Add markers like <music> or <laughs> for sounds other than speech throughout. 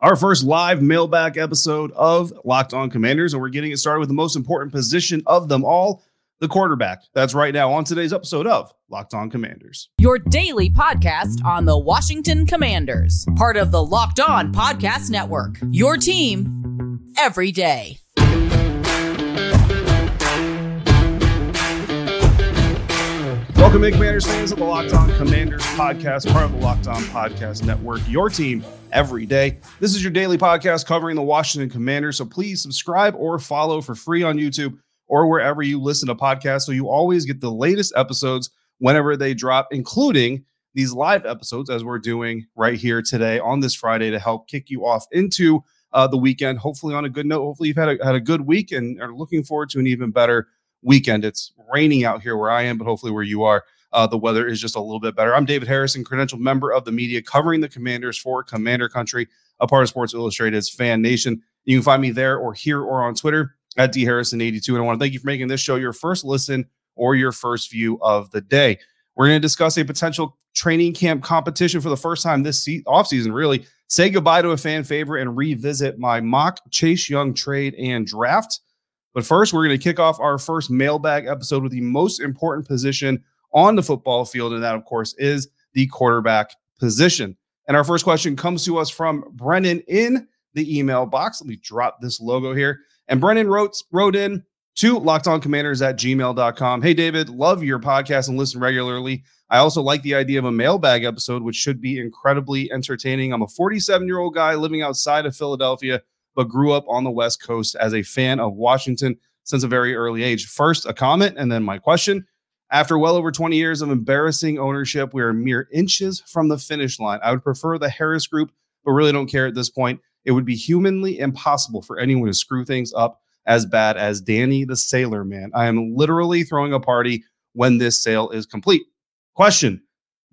our first live mailbag episode of Locked On Commanders, and we're getting it started with the most important position of them all, the quarterback. That's right now on today's episode of Locked On Commanders. Your daily podcast on the Washington Commanders, part of the Locked On Podcast Network. Your team every day. Welcome in, Commanders fans of the Locked On Commanders podcast, part of the Locked On Podcast Network, your team every day. This is your daily podcast covering the Washington Commanders. So please subscribe or follow for free on YouTube or wherever you listen to podcasts so you always get the latest episodes whenever they drop, including these live episodes as we're doing right here today on this Friday to help kick you off into uh, the weekend. Hopefully, on a good note. Hopefully, you've had a, had a good week and are looking forward to an even better weekend. It's raining out here where I am, but hopefully, where you are, uh, the weather is just a little bit better. I'm David Harrison, credentialed member of the media covering the Commanders for Commander Country, a part of Sports Illustrated's Fan Nation. You can find me there or here or on Twitter at dharrison82. And I want to thank you for making this show your first listen or your first view of the day. We're going to discuss a potential training camp competition for the first time this se- offseason, really. Say goodbye to a fan favorite and revisit my mock Chase Young trade and draft. But first, we're going to kick off our first mailbag episode with the most important position on the football field. And that, of course, is the quarterback position. And our first question comes to us from Brennan in the email box. Let me drop this logo here. And Brennan wrote, wrote in to lockedoncommanders at gmail.com. Hey, David, love your podcast and listen regularly. I also like the idea of a mailbag episode, which should be incredibly entertaining. I'm a 47 year old guy living outside of Philadelphia, but grew up on the West Coast as a fan of Washington since a very early age. First, a comment, and then my question. After well over 20 years of embarrassing ownership, we are mere inches from the finish line. I would prefer the Harris group, but really don't care at this point. It would be humanly impossible for anyone to screw things up as bad as Danny the Sailor Man. I am literally throwing a party when this sale is complete. Question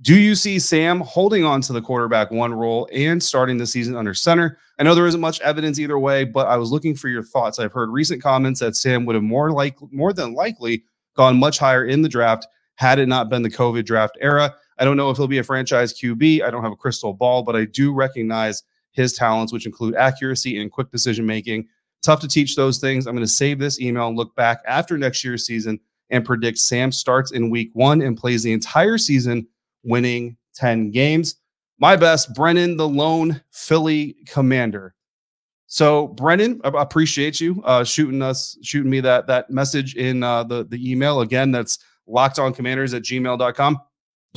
Do you see Sam holding on to the quarterback one role and starting the season under center? I know there isn't much evidence either way, but I was looking for your thoughts. I've heard recent comments that Sam would have more like more than likely gone much higher in the draft had it not been the COVID draft era. I don't know if he'll be a franchise QB. I don't have a crystal ball, but I do recognize his talents, which include accuracy and quick decision making. Tough to teach those things. I'm going to save this email and look back after next year's season and predict Sam starts in week one and plays the entire season, winning 10 games. My best, Brennan, the lone Philly commander. So, Brennan, I appreciate you uh, shooting us, shooting me that that message in uh, the the email. Again, that's lockedoncommanders at gmail.com.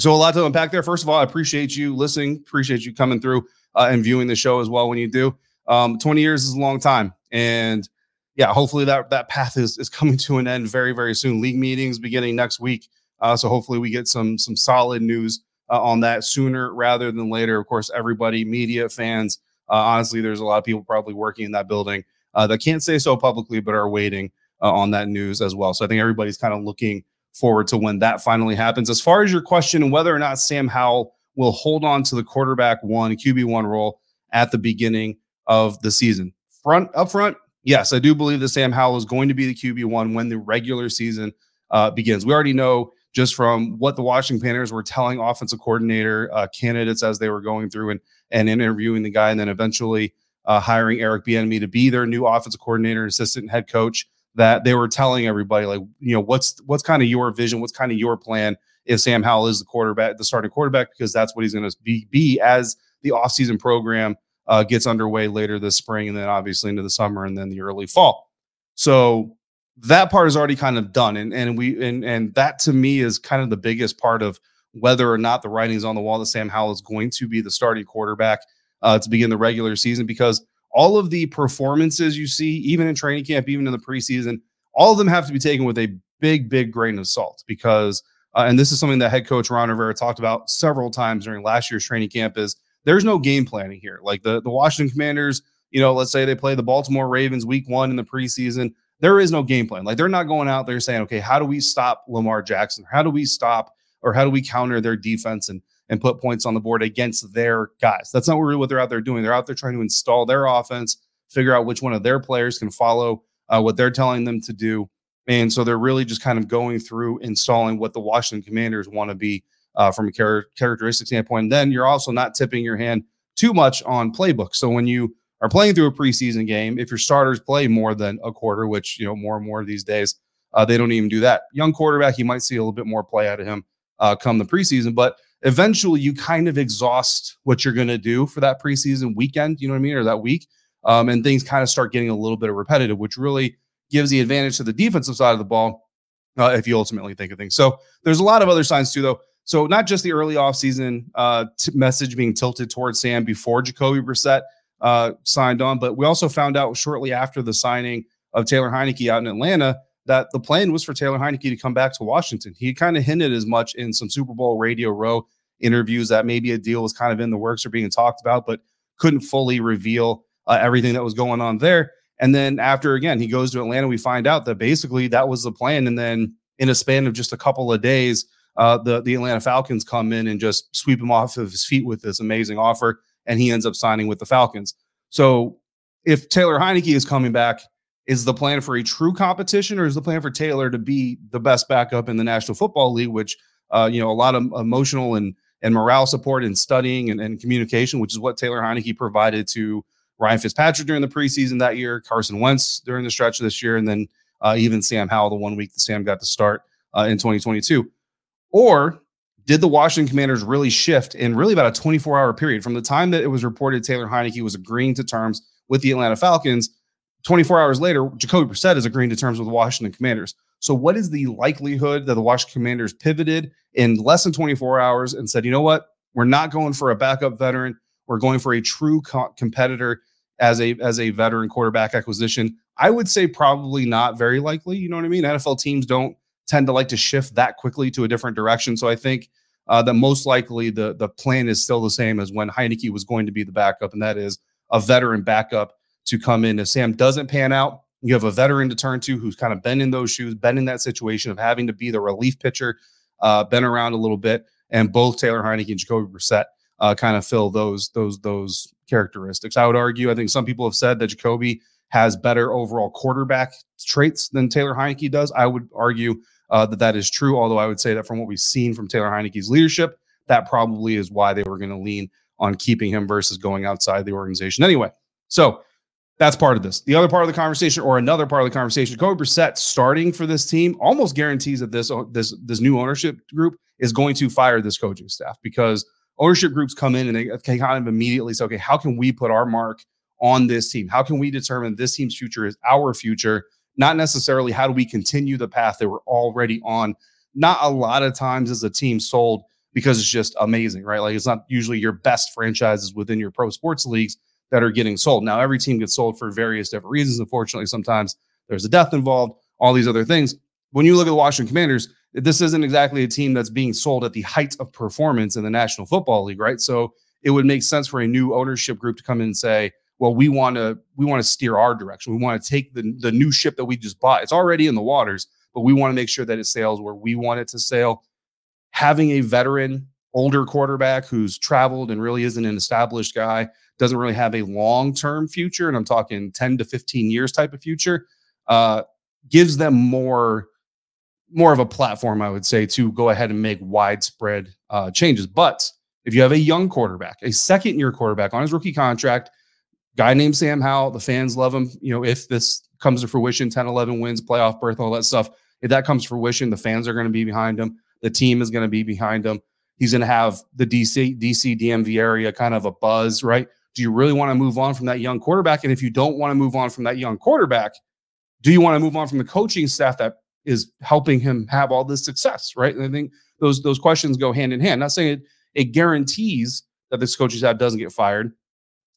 So, a lot to unpack there. First of all, I appreciate you listening, appreciate you coming through uh, and viewing the show as well when you do. Um, 20 years is a long time. And yeah, hopefully that that path is is coming to an end very, very soon. League meetings beginning next week. Uh, so hopefully we get some some solid news uh, on that sooner rather than later. Of course, everybody, media, fans, honestly, there's a lot of people probably working in that building uh, that can't say so publicly, but are waiting uh, on that news as well. So I think everybody's kind of looking forward to when that finally happens. As far as your question, whether or not Sam Howell will hold on to the quarterback one, QB one role at the beginning of the season, front up front, yes, I do believe that Sam Howell is going to be the QB one when the regular season uh, begins. We already know just from what the Washington Commanders were telling offensive coordinator uh, candidates as they were going through and and interviewing the guy, and then eventually uh, hiring Eric Bieniemy to be their new offensive coordinator, assistant head coach. That they were telling everybody, like, you know, what's what's kind of your vision, what's kind of your plan if Sam Howell is the quarterback, the starting quarterback, because that's what he's going to be, be as the offseason program uh, gets underway later this spring, and then obviously into the summer, and then the early fall. So that part is already kind of done, and and we and and that to me is kind of the biggest part of whether or not the writing's on the wall that Sam Howell is going to be the starting quarterback uh, to begin the regular season because all of the performances you see, even in training camp, even in the preseason, all of them have to be taken with a big, big grain of salt because, uh, and this is something that head coach Ron Rivera talked about several times during last year's training camp is there's no game planning here. Like the, the Washington Commanders, you know, let's say they play the Baltimore Ravens week one in the preseason. There is no game plan. Like they're not going out there saying, okay, how do we stop Lamar Jackson? How do we stop or how do we counter their defense and and put points on the board against their guys? That's not really what they're out there doing. They're out there trying to install their offense, figure out which one of their players can follow uh, what they're telling them to do. And so they're really just kind of going through installing what the Washington Commanders want to be uh, from a char- characteristic standpoint. And then you're also not tipping your hand too much on playbook. So when you are playing through a preseason game. If your starters play more than a quarter, which you know more and more these days, uh, they don't even do that. Young quarterback, you might see a little bit more play out of him uh, come the preseason, but eventually you kind of exhaust what you're going to do for that preseason weekend. You know what I mean, or that week, um, and things kind of start getting a little bit of repetitive, which really gives the advantage to the defensive side of the ball uh, if you ultimately think of things. So there's a lot of other signs too, though. So not just the early offseason uh, t- message being tilted towards Sam before Jacoby Brissett uh, signed on, but we also found out shortly after the signing of Taylor Heinicke out in Atlanta that the plan was for Taylor Heinicke to come back to Washington. He kind of hinted as much in some Super Bowl Radio Row interviews that maybe a deal was kind of in the works or being talked about, but couldn't fully reveal uh, everything that was going on there. And then after again, he goes to Atlanta, we find out that basically that was the plan. And then in a span of just a couple of days, uh, the the Atlanta Falcons come in and just sweep him off of his feet with this amazing offer, and he ends up signing with the Falcons. So if Taylor Heinicke is coming back, is the plan for a true competition, or is the plan for Taylor to be the best backup in the National Football League, which uh, you know a lot of emotional and and morale support and studying and, and communication, which is what Taylor Heinicke provided to Ryan Fitzpatrick during the preseason that year, Carson Wentz during the stretch of this year, and then uh, even Sam Howell the one week that Sam got to start uh, in 2022. Or did the Washington Commanders really shift in really about a 24 hour period from the time that it was reported Taylor Heinicke was agreeing to terms with the Atlanta Falcons? 24 hours later, Jacoby Brissett is agreeing to terms with the Washington Commanders. So, what is the likelihood that the Washington Commanders pivoted in less than 24 hours and said, you know what, we're not going for a backup veteran, we're going for a true co- competitor as a as a veteran quarterback acquisition? I would say probably not very likely. You know what I mean? NFL teams don't tend to like to shift that quickly to a different direction. So I think uh, that most likely the the plan is still the same as when Heinicke was going to be the backup, and that is a veteran backup to come in. If Sam doesn't pan out, you have a veteran to turn to who's kind of been in those shoes, been in that situation of having to be the relief pitcher, uh, been around a little bit, and both Taylor Heinicke and Jacoby Brissett uh, kind of fill those those those characteristics. I would argue. I think some people have said that Jacoby has better overall quarterback traits than Taylor Heinicke does. I would argue uh, that that is true. Although I would say that from what we've seen from Taylor Heinicke's leadership, that probably is why they were going to lean on keeping him versus going outside the organization. Anyway, so that's part of this. The other part of the conversation, or another part of the conversation, Kobe Brissett starting for this team almost guarantees that this this this new ownership group is going to fire this coaching staff because ownership groups come in and they can kind of immediately say, okay, how can we put our mark on this team? How can we determine this team's future is our future? Not necessarily how do we continue the path that we're already on. Not a lot of times is a team sold because it's just amazing, right? Like it's not usually your best franchises within your pro sports leagues that are getting sold. Now, every team gets sold for various different reasons. Unfortunately, sometimes there's a death involved, all these other things. When you look at the Washington Commanders, this isn't exactly a team that's being sold at the height of performance in the National Football League, right? So it would make sense for a new ownership group to come in and say, well, we want to we want to steer our direction. We want to take the the new ship that we just bought. It's already in the waters, but we want to make sure that it sails where we want it to sail. Having a veteran, older quarterback who's traveled and really isn't an established guy, doesn't really have a long term future, and I'm talking 10 to 15 years type of future, uh, gives them more more of a platform, I would say, to go ahead and make widespread uh, changes. But if you have a young quarterback, a second year quarterback on his rookie contract, guy named Sam Howell, the fans love him. You know, if this comes to fruition, 10, 11 wins, playoff berth, all that stuff, if that comes to fruition, the fans are going to be behind him. The team is going to be behind him. He's going to have the DC, DC, DMV area kind of a buzz, right? Do you really want to move on from that young quarterback? And if you don't want to move on from that young quarterback, do you want to move on from the coaching staff that is helping him have all this success, right? And I think those those questions go hand in hand. Not saying it, it guarantees that this coaching staff doesn't get fired,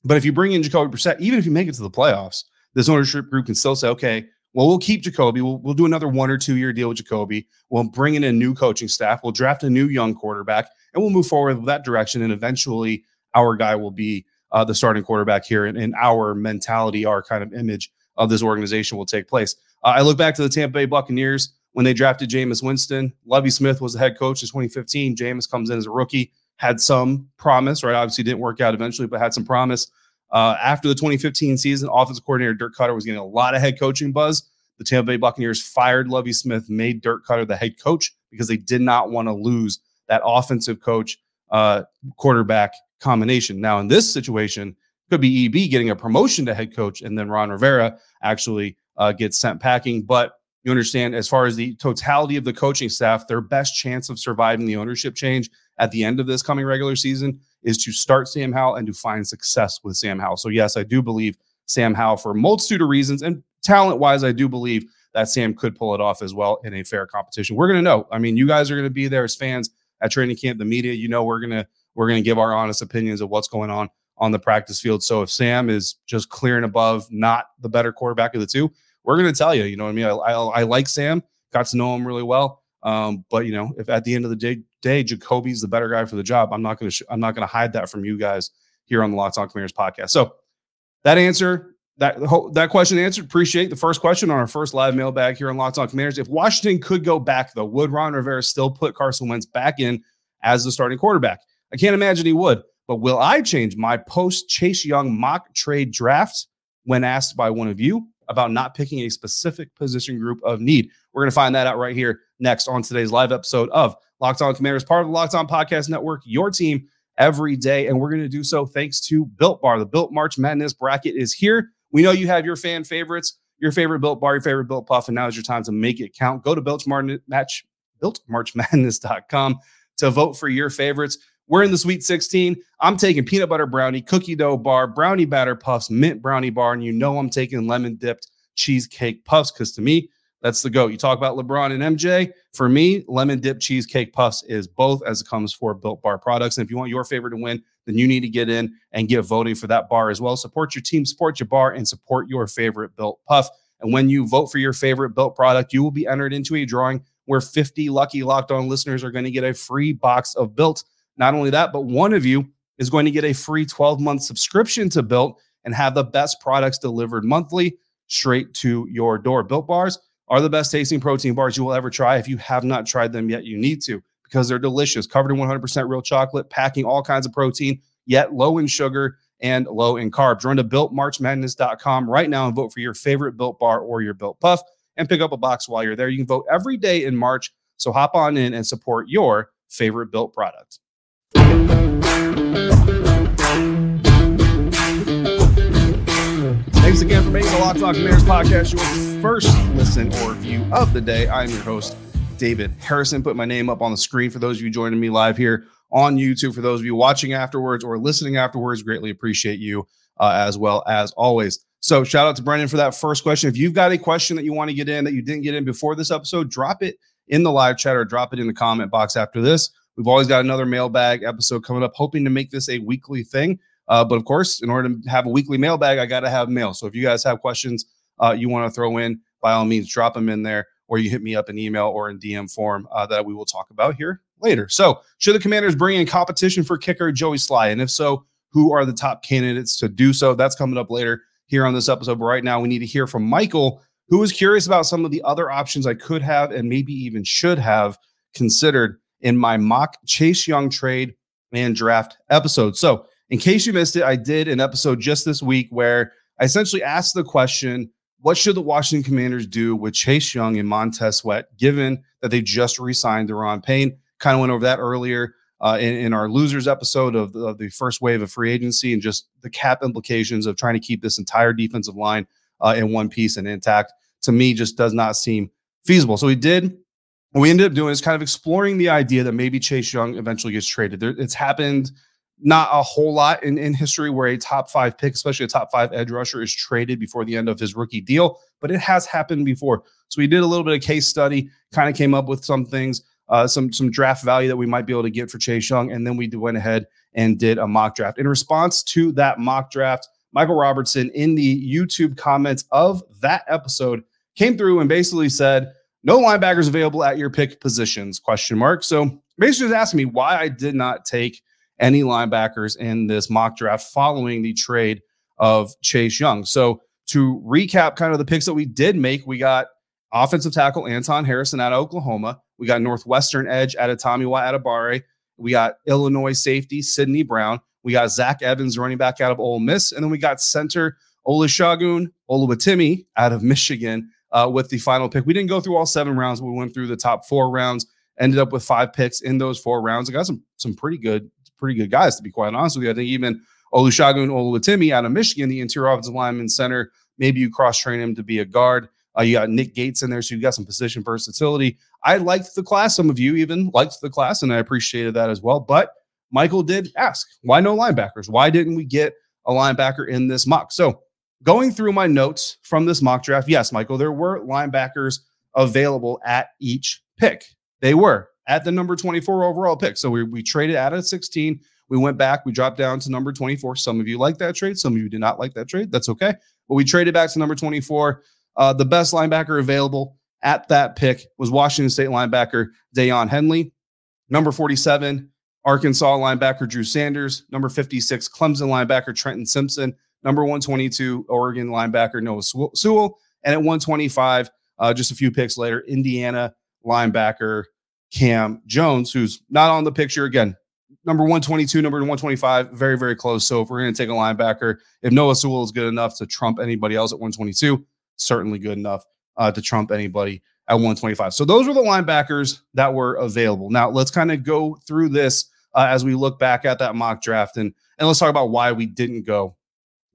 but if you bring in Jacoby Brissett, even if you make it to the playoffs, this ownership group can still say, okay, well, we'll keep Jacoby. We'll, we'll do another one or two year deal with Jacoby. We'll bring in a new coaching staff. We'll draft a new young quarterback, and we'll move forward with that direction. And eventually, our guy will be uh, the starting quarterback here, and, our mentality, our kind of image of this organization will take place. Uh, I look back to the Tampa Bay Buccaneers when they drafted Jameis Winston. Lovie Smith was the head coach in 2015. Jameis comes in as a rookie, had some promise, right? Obviously didn't work out eventually, but had some promise. Uh, after the 2015 season, offensive coordinator Dirk Koetter was getting a lot of head coaching buzz. The Tampa Bay Buccaneers fired Lovie Smith, made Dirk Koetter the head coach because they did not want to lose that offensive coach uh, quarterback combination. Now, in this situation, Could be EB getting a promotion to head coach, and then Ron Rivera actually uh, gets sent packing. But you understand, as far as the totality of the coaching staff, their best chance of surviving the ownership change at the end of this coming regular season is to start Sam Howell and to find success with Sam Howell. So, yes, I do believe Sam Howell for a multitude of reasons. And talent wise, I do believe that Sam could pull it off as well in a fair competition. We're going to know. I mean, you guys are going to be there as fans at training camp, the media. You know, we're going to we're going to give our honest opinions of what's going on on the practice field. So if Sam is just clearing above, not the better quarterback of the two, we're going to tell you. You know what I mean? I, I, I like Sam. Got to know him really well. Um, but you know, if at the end of the day, day Jacoby's the better guy for the job, I'm not going to sh- I'm not going to hide that from you guys here on the Locked On Commanders podcast. So that answer that that question answered. Appreciate the first question on our first live mailbag here on Locked On Commanders. If Washington could go back, though, would Ron Rivera still put Carson Wentz back in as the starting quarterback? I can't imagine he would. But will I change my post Chase Young mock trade draft when asked by one of you about not picking a specific position group of need? We're going to find that out right here next on today's live episode of Locked On Commanders, part of the Locked On Podcast Network, your team every day. And we're going to do so thanks to Built Bar. The Built March Madness bracket is here. We know you have your fan favorites, your favorite Built Bar, your favorite Built Puff, and now is your time to make it count. Go to Built Match, BuiltMarchMadness.com to vote for your favorites. We're in the Sweet 16. I'm taking peanut butter brownie, cookie dough bar, brownie batter puffs, mint brownie bar, and you know I'm taking lemon dipped cheesecake puffs because to me, that's the go. You talk about LeBron and MJ. For me, lemon dip cheesecake puffs is both as it comes for Built Bar products. And if you want your favorite to win, then you need to get in and get voting for that bar as well. Support your team, support your bar, and support your favorite Built Puff. And when you vote for your favorite Built product, you will be entered into a drawing where 50 lucky locked on listeners are going to get a free box of Built. Not only that, but one of you is going to get a free 12 month subscription to Built and have the best products delivered monthly straight to your door. Built bars are the best tasting protein bars you will ever try. If you have not tried them yet, you need to because they're delicious, covered in 100% real chocolate, packing all kinds of protein, yet low in sugar and low in carbs. Run to builtmarchmadness.com right now and vote for your favorite built bar or your built puff and pick up a box while you're there. You can vote every day in March. So hop on in and support your favorite built product. Thanks again for making the Locked On Commanders podcast your first listen or view of the day. I'm your host, David Harrison. Put my name up on the screen for those of you joining me live here on YouTube. For those of you watching afterwards or listening afterwards, greatly appreciate you uh, as well as always. So, shout out to Brendan for that first question. If you've got a question that you want to get in that you didn't get in before this episode, drop it in the live chat or drop it in the comment box after this. We've always got another mailbag episode coming up, hoping to make this a weekly thing. Uh, but of course, in order to have a weekly mailbag, I got to have mail. So if you guys have questions uh, you want to throw in, by all means, drop them in there, or you hit me up in email or in DM form uh, that we will talk about here later. So, should the Commanders bring in competition for kicker Joey Slye? and if so, who are the top candidates to do so? That's coming up later here on this episode. But right now, we need to hear from Michael, who was curious about some of the other options I could have and maybe even should have considered in my mock Chase Young trade and draft episode. So in case you missed it, I did an episode just this week where I essentially asked the question what should the Washington Commanders do with Chase Young and Montez Sweat, given that they just re signed Daron Payne? Kind of went over that earlier uh, in, in, our losers episode of the, of the, first wave of free agency and just the cap implications of trying to keep this entire defensive line uh, in one piece and intact. To me, just does not seem feasible. So we did. What we ended up doing is kind of exploring the idea that maybe Chase Young eventually gets traded. There, it's happened not a whole lot in, in history where a top five pick, especially a top five edge rusher, is traded before the end of his rookie deal, but it has happened before. So we did a little bit of case study, kind of came up with some things, uh, some some draft value that we might be able to get for Chase Young, and then we went ahead and did a mock draft. In response to that mock draft, Michael Robertson in the YouTube comments of that episode came through and basically said, "No linebackers available at your pick positions?" Question mark. So basically, just asking me why I did not take any linebackers in this mock draft following the trade of Chase Young. So to recap kind of the picks that we did make, we got offensive tackle Anton Harrison out of Oklahoma. We got Northwestern edge Adetomiwa Adebawore. We got Illinois safety Sydney Brown. We got Zach Evans running back out of Ole Miss. And then we got center Olusegun Oluwatimi out of Michigan uh, with the final pick. We didn't go through all seven rounds. We went through the top four rounds, ended up with five picks in those four rounds. I got some some pretty good pretty good guys, to be quite honest with you. I think even Olusegun Oluwatimi out of Michigan, the interior offensive lineman center. Maybe you cross train him to be a guard. Uh, you got Nick Gates in there, so you got some position versatility. I liked the class. Some of you even liked the class, and I appreciated that as well. But Michael did ask, why no linebackers? Why didn't we get a linebacker in this mock? So going through my notes from this mock draft, yes, Michael, there were linebackers available at each pick. They were at the number 24 overall pick. So we, we traded out of 16. We went back, we dropped down to number 24. Some of you like that trade, some of you did not like that trade. That's okay. But we traded back to number 24. Uh, the best linebacker available at that pick was Washington State linebacker Daiyan Henley. Number 47, Arkansas linebacker Drew Sanders. Number 56, Clemson linebacker Trenton Simpson. Number 122, Oregon linebacker Noah Sewell. And at 125, uh, just a few picks later, Indiana linebacker Cam Jones, who's not on the picture. Again, number 122, number 125, very, very close. So if we're going to take a linebacker, if Noah Sewell is good enough to trump anybody else at 122, certainly good enough uh, to trump anybody at 125. So those were the linebackers that were available. Now let's kind of go through this uh, as we look back at that mock draft and and let's talk about why we didn't go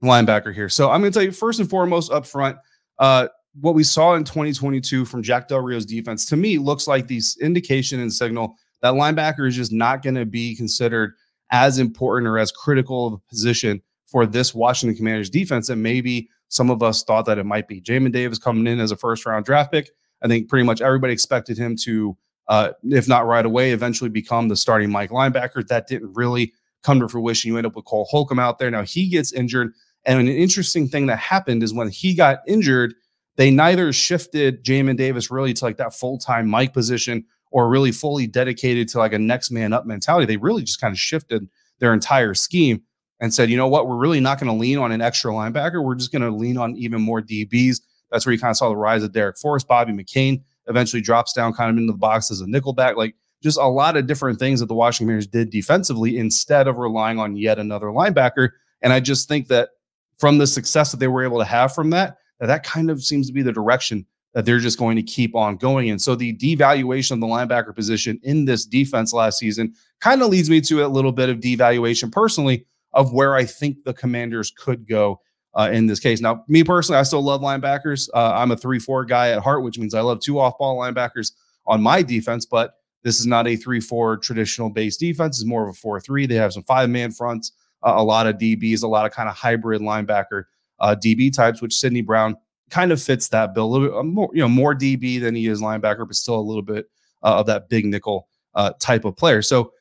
linebacker here. So I'm going to tell you first and foremost up front, uh, what we saw in 2022 from Jack Del Rio's defense to me looks like these indication and signal that linebacker is just not going to be considered as important or as critical of a position for this Washington Commanders defense that maybe some of us thought that it might be. Jamin Davis coming in as a first round draft pick. I think pretty much everybody expected him to, uh, if not right away, eventually become the starting Mike linebacker. That didn't really come to fruition. You end up with Cole Holcomb out there. Now he gets injured. And an interesting thing that happened is when he got injured, they neither shifted Jamin Davis really to like that full time Mike position or really fully dedicated to like a next man up mentality. They really just kind of shifted their entire scheme and said, you know what, we're really not going to lean on an extra linebacker. We're just going to lean on even more DBs. That's where you kind of saw the rise of Darrick Forrest. Bobby McCain eventually drops down kind of into the box as a nickelback. Like just a lot of different things that the Washington Commanders did defensively instead of relying on yet another linebacker. And I just think that from the success that they were able to have from that, that, that kind of seems to be the direction that they're just going to keep on going. And so the devaluation of the linebacker position in this defense last season kind of leads me to a little bit of devaluation personally of where I think the commanders could go uh, in this case. Now, me personally, I still love linebackers. Uh, I'm a 3 4 guy at heart, which means I love two off ball linebackers on my defense, but this is not a 3 4 traditional base defense. It's more of a 4 3. They have some five man fronts, uh, a lot of DBs, a lot of kind of hybrid linebacker uh, DB types, which Sydney Brown kind of fits that bill. A little uh, more, you know, more DB than he is linebacker, but still a little bit uh, of that big nickel uh, type of player. So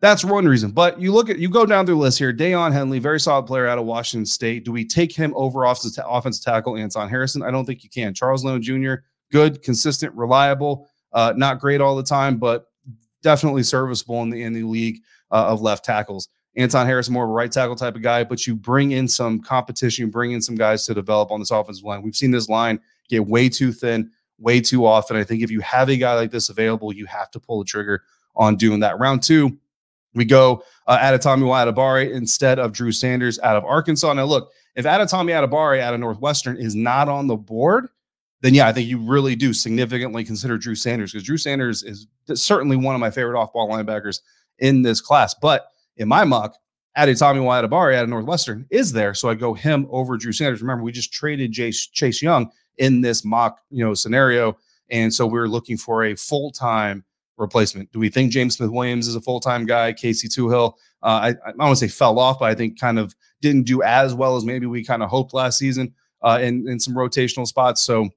that's one reason. But you look at you go down through the list here. Daiyan Henley, very solid player out of Washington State. Do we take him over off the offensive tackle Anton Harrison? I don't think you can. Charles Leno Jr. Good, consistent, reliable. Uh, not great all the time, but definitely serviceable in the in the league uh, of left tackles. Anton Harris, more of a right tackle type of guy, but you bring in some competition, you bring in some guys to develop on this offensive line. We've seen this line get way too thin, way too often. I think if you have a guy like this available, you have to pull the trigger on doing that. Round two, we go uh, Adetomiwa Adebawore instead of Drew Sanders out of Arkansas. Now, look, if Adetomiwa Adebawore out of Northwestern is not on the board, then yeah, I think you really do significantly consider Drew Sanders because Drew Sanders is certainly one of my favorite off-ball linebackers in this class. But in my mock, Adetomiwa Adebawore out of Northwestern is there. So I go him over Drew Sanders. Remember, we just traded Chase, Chase Young in this mock, you know, scenario. And so we're looking for a full-time replacement. Do we think James Smith Williams is a full time guy? Casey Toohill, uh, I, I don't want to say fell off, but I think kind of didn't do as well as maybe we kind of hoped last season uh, in, in some rotational spots. So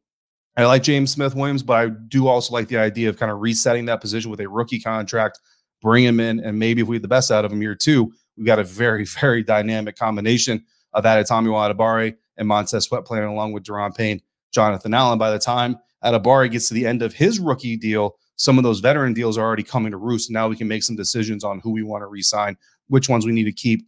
I like James Smith Williams, but I do also like the idea of kind of resetting that position with a rookie contract, bring him in, and maybe if we have the best out of him here too, we've got a very, <laughs> very dynamic combination of that Adetomiwa Adebawore and Montez Sweat playing along with Daron Payne, Jonathan Allen. By the time Adebawore gets to the end of his rookie deal, some of those veteran deals are already coming to roost. Now we can make some decisions on who we want to resign, which ones we need to keep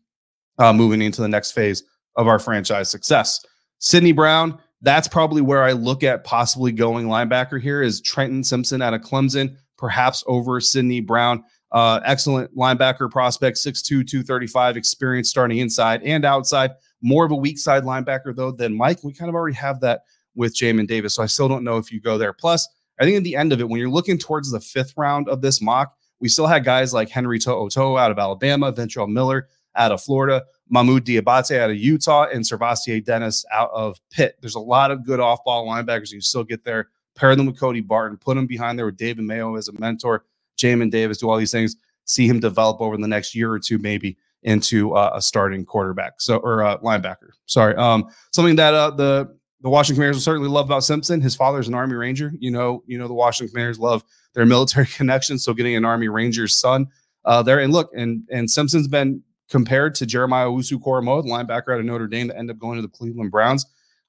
uh, moving into the next phase of our franchise success. Sydney Brown, that's probably where I look at possibly going linebacker here is Trenton Simpson out of Clemson, perhaps over Sydney Brown. Uh, excellent linebacker prospect, 6'2, 235, experience starting inside and outside. More of a weak side linebacker, though, than Mike. We kind of already have that with Jamin Davis. So I still don't know if you go there. Plus, I think at the end of it, when you're looking towards the fifth round of this mock, we still had guys like Henry To'oTo'o out of Alabama, Ventrell Miller out of Florida, Mahmoud Diabate out of Utah, and SirVocea Dennis out of Pitt. There's a lot of good off ball linebackers you still get there. Pair them with Cody Barton, put him behind there with David Mayo as a mentor, Jamin Davis, do all these things. See him develop over the next year or two, maybe into uh, a starting quarterback, so or uh, linebacker. Sorry, um, something that uh, the the Washington Commanders will certainly love about Simpson. His father's an Army Ranger. You know, you know the Washington Commanders love their military <laughs> connection. So getting an Army Ranger's son uh, there, and look, and and Simpson's been compared to Jeremiah Owusu-Koramoah, the linebacker out of Notre Dame that ended up going to the Cleveland Browns.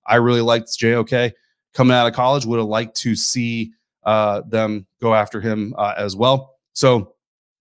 I really liked JOK coming out of college. Would have liked to see uh, them go after him uh, as well. So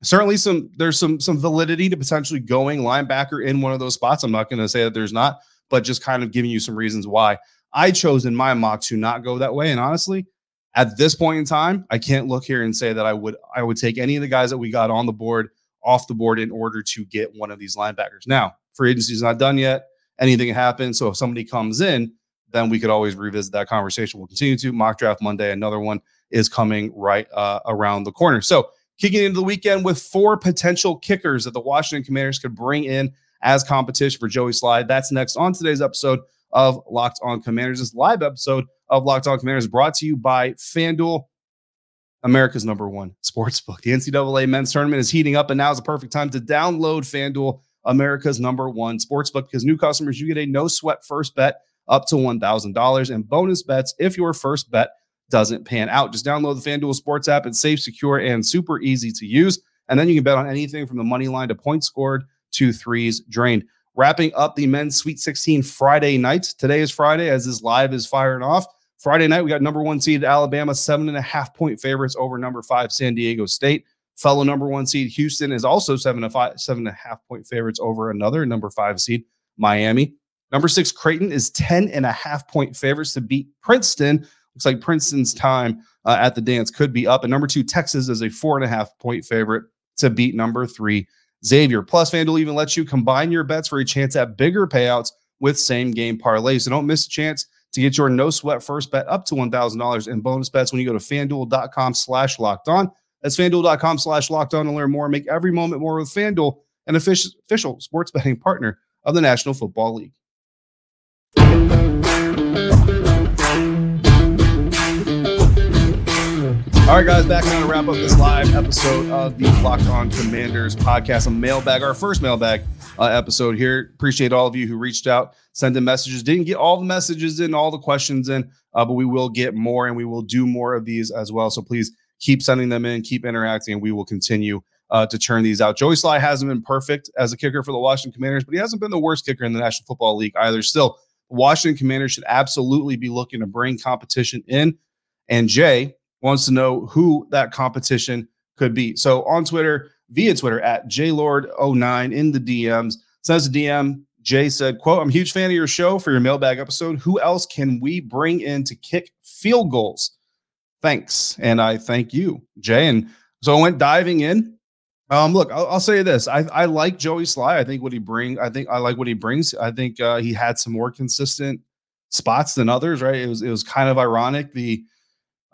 certainly some there's some some validity to potentially going linebacker in one of those spots. I'm not going to say that there's not, but just kind of giving you some reasons why I chose in my mock to not go that way. And honestly, at this point in time, I can't look here and say that I would I would take any of the guys that we got on the board off the board in order to get one of these linebackers. Now, free agency is not done yet. Anything can happen. So if somebody comes in, then we could always revisit that conversation. We'll continue to mock draft Monday. Another one is coming right uh, around the corner. So kicking into the weekend with four potential kickers that the Washington Commanders could bring in as competition for Joey Slye. That's next on today's episode of Locked On Commanders. This live episode of Locked On Commanders brought to you by FanDuel. America's number one sports book. The NCAA men's tournament is heating up, and now is the perfect time to download FanDuel, America's number one sports book, because new customers, you get a no sweat first bet up to $1,000 and bonus bets if your first bet doesn't pan out. Just download the FanDuel Sports app. It's safe, secure, and super easy to use. And then you can bet on anything from the money line to points scored to threes drained. Wrapping up the men's Sweet 16 Friday night. Today is Friday as this live is firing off. Friday night, we got number one seed Alabama, seven and a half point favorites over number five San Diego State. Fellow number one seed Houston is also seven and five, seven and a half point favorites over another number five seed Miami. Number six Creighton is 10 and a half point favorites to beat Princeton. Looks like Princeton's time uh, at the dance could be up. And number two, Texas is a four and a half point favorite to beat number three, Xavier. Plus, FanDuel even lets you combine your bets for a chance at bigger payouts with same game parlays. So don't miss a chance to get your no sweat first bet up to $1,000 in bonus bets when you go to fanduel.com slash locked on. That's fanduel.com slash locked on to learn more. Make every moment more with FanDuel, an official sports betting partner of the National Football League. All right, guys, back now to wrap up this live episode of the Locked On Commanders podcast, a mailbag, our first mailbag uh, episode here. Appreciate all of you who reached out, sent in messages. Didn't get all the messages in, all the questions in, uh, but we will get more and we will do more of these as well. So please keep sending them in, keep interacting, and we will continue uh, to churn these out. Joey Slye hasn't been perfect as a kicker for the Washington Commanders, but he hasn't been the worst kicker in the National Football League either. Still, Washington Commanders should absolutely be looking to bring competition in. And Jay, wants to know who that competition could be. So on Twitter, via Twitter at jlord09 in the DMs, says the DM, Jay said, quote, I'm a huge fan of your show for your mailbag episode. Who else can we bring in to kick field goals? Thanks. And I thank you, Jay. And so I went diving in. Um, look, I'll, I'll say this. I, I like Joey Slye. I think what he bring, I think I like what he brings. I think uh, he had some more consistent spots than others, right? It was it was kind of ironic. The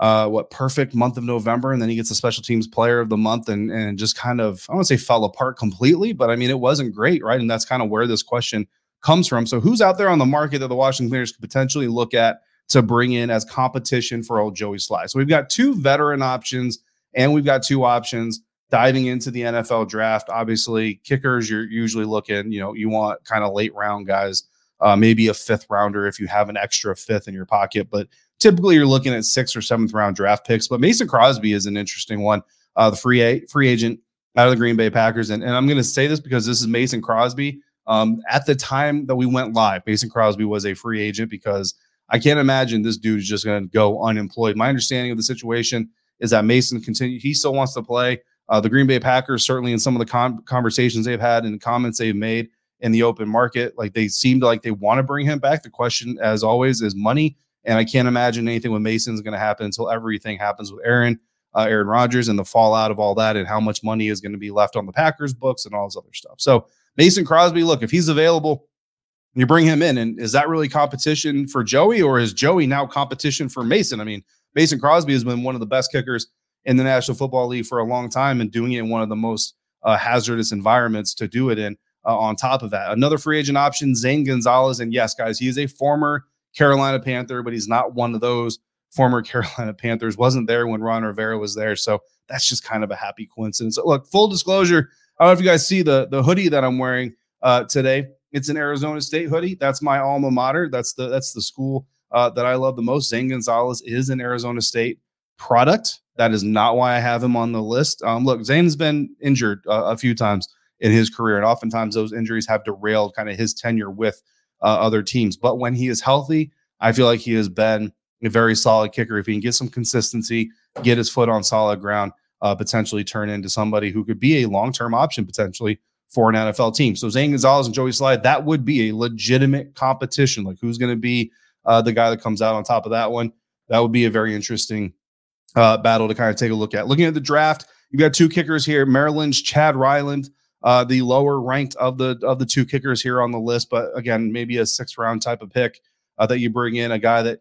uh, what perfect month of November, and then he gets a special teams player of the month, and and just kind of I don't say fell apart completely, but I mean it wasn't great, right? And that's kind of where this question comes from. So who's out there on the market that the Washington Commanders could potentially look at to bring in as competition for old Joey Slye? So we've got two veteran options, and we've got two options diving into the NFL draft. Obviously, kickers you're usually looking, you know, you want kind of late round guys. Uh, maybe a fifth rounder if you have an extra fifth in your pocket. But typically you're looking at sixth or seventh round draft picks. But Mason Crosby is an interesting one. Uh, the free a- free agent out of the Green Bay Packers, and, and I'm going to say this because this is Mason Crosby. Um, at the time that we went live, Mason Crosby was a free agent because I can't imagine this dude is just going to go unemployed. My understanding of the situation is that Mason continue. He still wants to play. Uh, the Green Bay Packers, certainly in some of the con- conversations they've had and comments they've made in the open market, like they seem to like they want to bring him back. The question, as always, is money. And I can't imagine anything with Mason is going to happen until everything happens with Aaron, uh, Aaron Rodgers, and the fallout of all that, and how much money is going to be left on the Packers books and all this other stuff. So Mason Crosby, look, if he's available, you bring him in, and is that really competition for Joey, or is Joey now competition for Mason? I mean, Mason Crosby has been one of the best kickers in the National Football League for a long time, and doing it in one of the most uh, hazardous environments to do it in. uh, on top of that. Another free agent option, Zane Gonzalez. And yes, guys, he is a former Carolina Panther, but he's not one of those former <laughs> Carolina Panthers. Wasn't there when Ron Rivera was there. So that's just kind of a happy coincidence. Look, full disclosure, I don't know if you guys see the, the hoodie that I'm wearing uh, today. It's an Arizona State hoodie. That's my alma mater. That's the that's the school uh, that I love the most. Zane Gonzalez is an Arizona State product. That is not why I have him on the list. Um, look, Zane's been injured uh, a few times in his career, and oftentimes those injuries have derailed kind of his tenure with uh, other teams. But when he is healthy, I feel like he has been a very solid kicker. If he can get some consistency, get his foot on solid ground, uh, potentially turn into somebody who could be a long term option potentially for an NFL team. So Zane Gonzalez and Joey Slye, that would be a legitimate competition. Like who's going to be uh, the guy that comes out on top of that one? That would be a very interesting uh, battle to kind of take a look at. Looking at the draft, you've got two kickers here: Maryland's Chad Ryland, uh, the lower ranked of the of the two kickers here on the list, but again, maybe a six round type of pick uh, that you bring in a guy that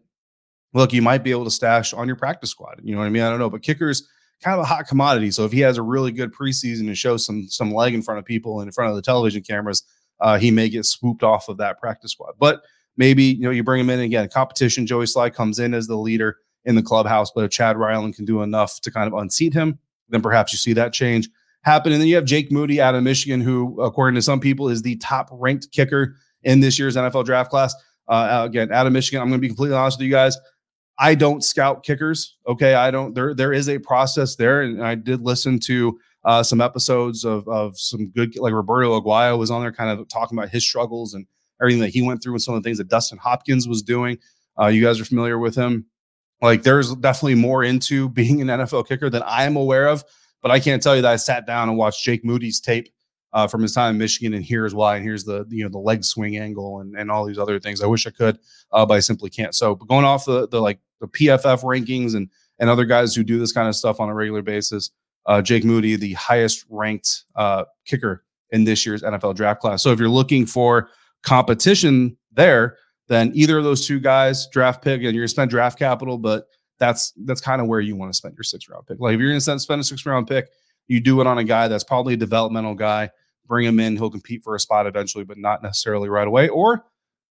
look you might be able to stash on your practice squad. You know what I mean? I don't know, but kickers kind of a hot commodity. So if he has a really good preseason and shows some some leg in front of people and in front of the television cameras, uh, he may get swooped off of that practice squad. But maybe you know you bring him in again. Competition. Joey Slye comes in as the leader in the clubhouse, but if Chad Ryland can do enough to kind of unseat him, then perhaps you see that change happen. And then you have Jake Moody out of Michigan, who, according to some people, is the top ranked kicker in this year's NFL draft class. Uh, again, out of Michigan, I'm going to be completely honest with you guys. I don't scout kickers. Okay, I don't. There, there is a process there, and I did listen to uh, some episodes of of some good, like Roberto Aguayo was on there, kind of talking about his struggles and everything that he went through, and some of the things that Dustin Hopkins was doing. Uh, you guys are familiar with him. Like, there's definitely more into being an NFL kicker than I am aware of. But I can't tell you that I sat down and watched Jake Moody's tape uh, from his time in Michigan, and here's why, and here's the you know the leg swing angle and and all these other things. I wish I could, uh, but I simply can't. So, but going off the the like the PFF rankings and and other guys who do this kind of stuff on a regular basis, uh, Jake Moody, the highest ranked uh, kicker in this year's NFL draft class. So, if you're looking for competition there, then either of those two guys draft pick, and you're gonna spend draft capital, but that's that's kind of where you want to spend your six round pick. Like if you're going to spend a six round pick, you do it on a guy that's probably a developmental guy. Bring him in, he'll compete for a spot eventually, but not necessarily right away. Or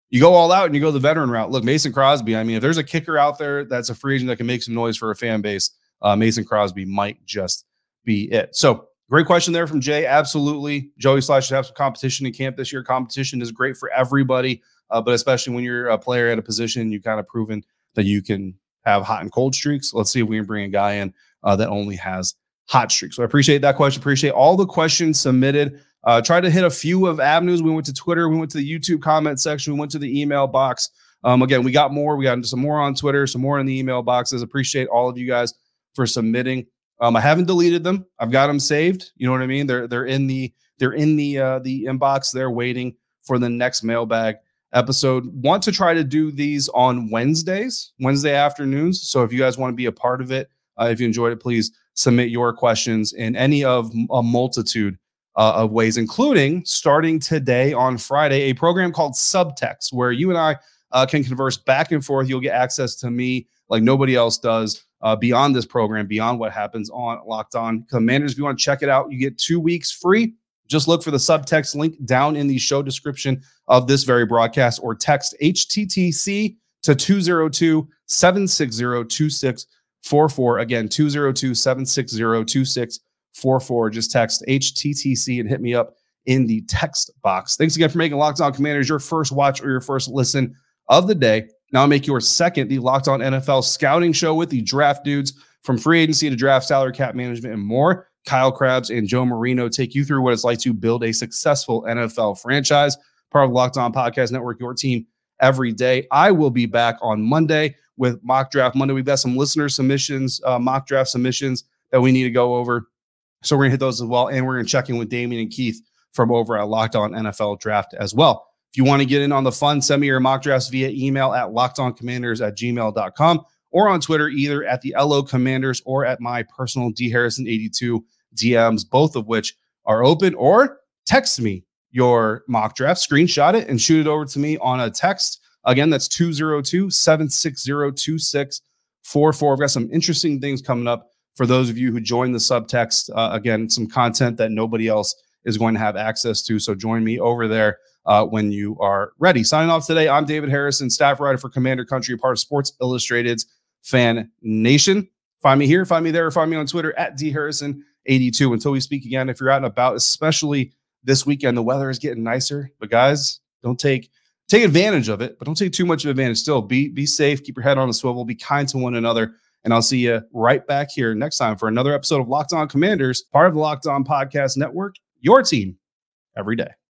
you go all out and you go the veteran route. Look, Mason Crosby. I mean, if there's a kicker out there that's a free agent that can make some noise for a fan base, uh, Mason Crosby might just be it. So great question there from Jay. Absolutely, Joey Slye should have some competition in camp this year. Competition is great for everybody, uh, but especially when you're a player at a position, you've kind of proven that you can have hot and cold streaks. Let's see if we can bring a guy in uh, that only has hot streaks. So I appreciate that question. Appreciate all the questions submitted. Uh, try to hit a few of avenues. We went to Twitter, we went to the YouTube comment section, we went to the email box. Um, again, we got more. We got some more on Twitter, some more in the email boxes. Appreciate all of you guys for submitting. Um, I haven't deleted them. I've got them saved. You know what I mean? They're they're in the they're in the uh, the inbox. They're waiting for the next mailbag episode. Want to try to do these on Wednesdays, Wednesday afternoons. So if you guys want to be a part of it, uh, if you enjoyed it, please submit your questions in any of a multitude uh, of ways, including starting today on Friday, a program called Subtext, where you and I uh, can converse back and forth. You'll get access to me like nobody else does. Uh, beyond this program, beyond what happens on Locked On Commanders. If you want to check it out, you get two weeks free. Just look for the subtext link down in the show description of this very broadcast or text HTTC to 202 760 2644. Again, 202 760 2644. Just text HTTC and hit me up in the text box. Thanks again for making Locked On Commanders your first watch or your first listen of the day. Now make your second the Locked On NFL scouting show with the draft dudes from free agency to draft, salary cap management, and more. Kyle Crabbs and Joe Marino take you through what it's like to build a successful NFL franchise. Part of Locked On Podcast Network, your team every day. I will be back on Monday with Mock Draft Monday. We've got some listener submissions, uh, mock draft submissions that we need to go over. So we're going to hit those as well. And we're going to check in with Damien and Keith from over at Locked On NFL Draft as well. If you want to get in on the fun, send me your mock drafts via email at lockedoncommanders at gmail.com or on Twitter, either at the LO Commanders or at my personal D Harrison 82 DMs, both of which are open, or text me your mock draft, screenshot it, and shoot it over to me on a text. Again, that's 202 760 2644. I've got some interesting things coming up for those of you who join the subtext. Uh, again, some content that nobody else is going to have access to. So join me over there uh, when you are ready. Signing off today, I'm David Harrison, staff writer for Commander Country, part of Sports Illustrated's Fan Nation. Find me here, find me there, or find me on Twitter at dharrison82. Until we speak again, if you're out and about, especially this weekend, the weather is getting nicer. But guys, don't take take advantage of it, but don't take too much of advantage. Still, be be safe, keep your head on a swivel, be kind to one another. And I'll see you right back here next time for another episode of Locked On Commanders, part of the Locked On Podcast Network, your team every day.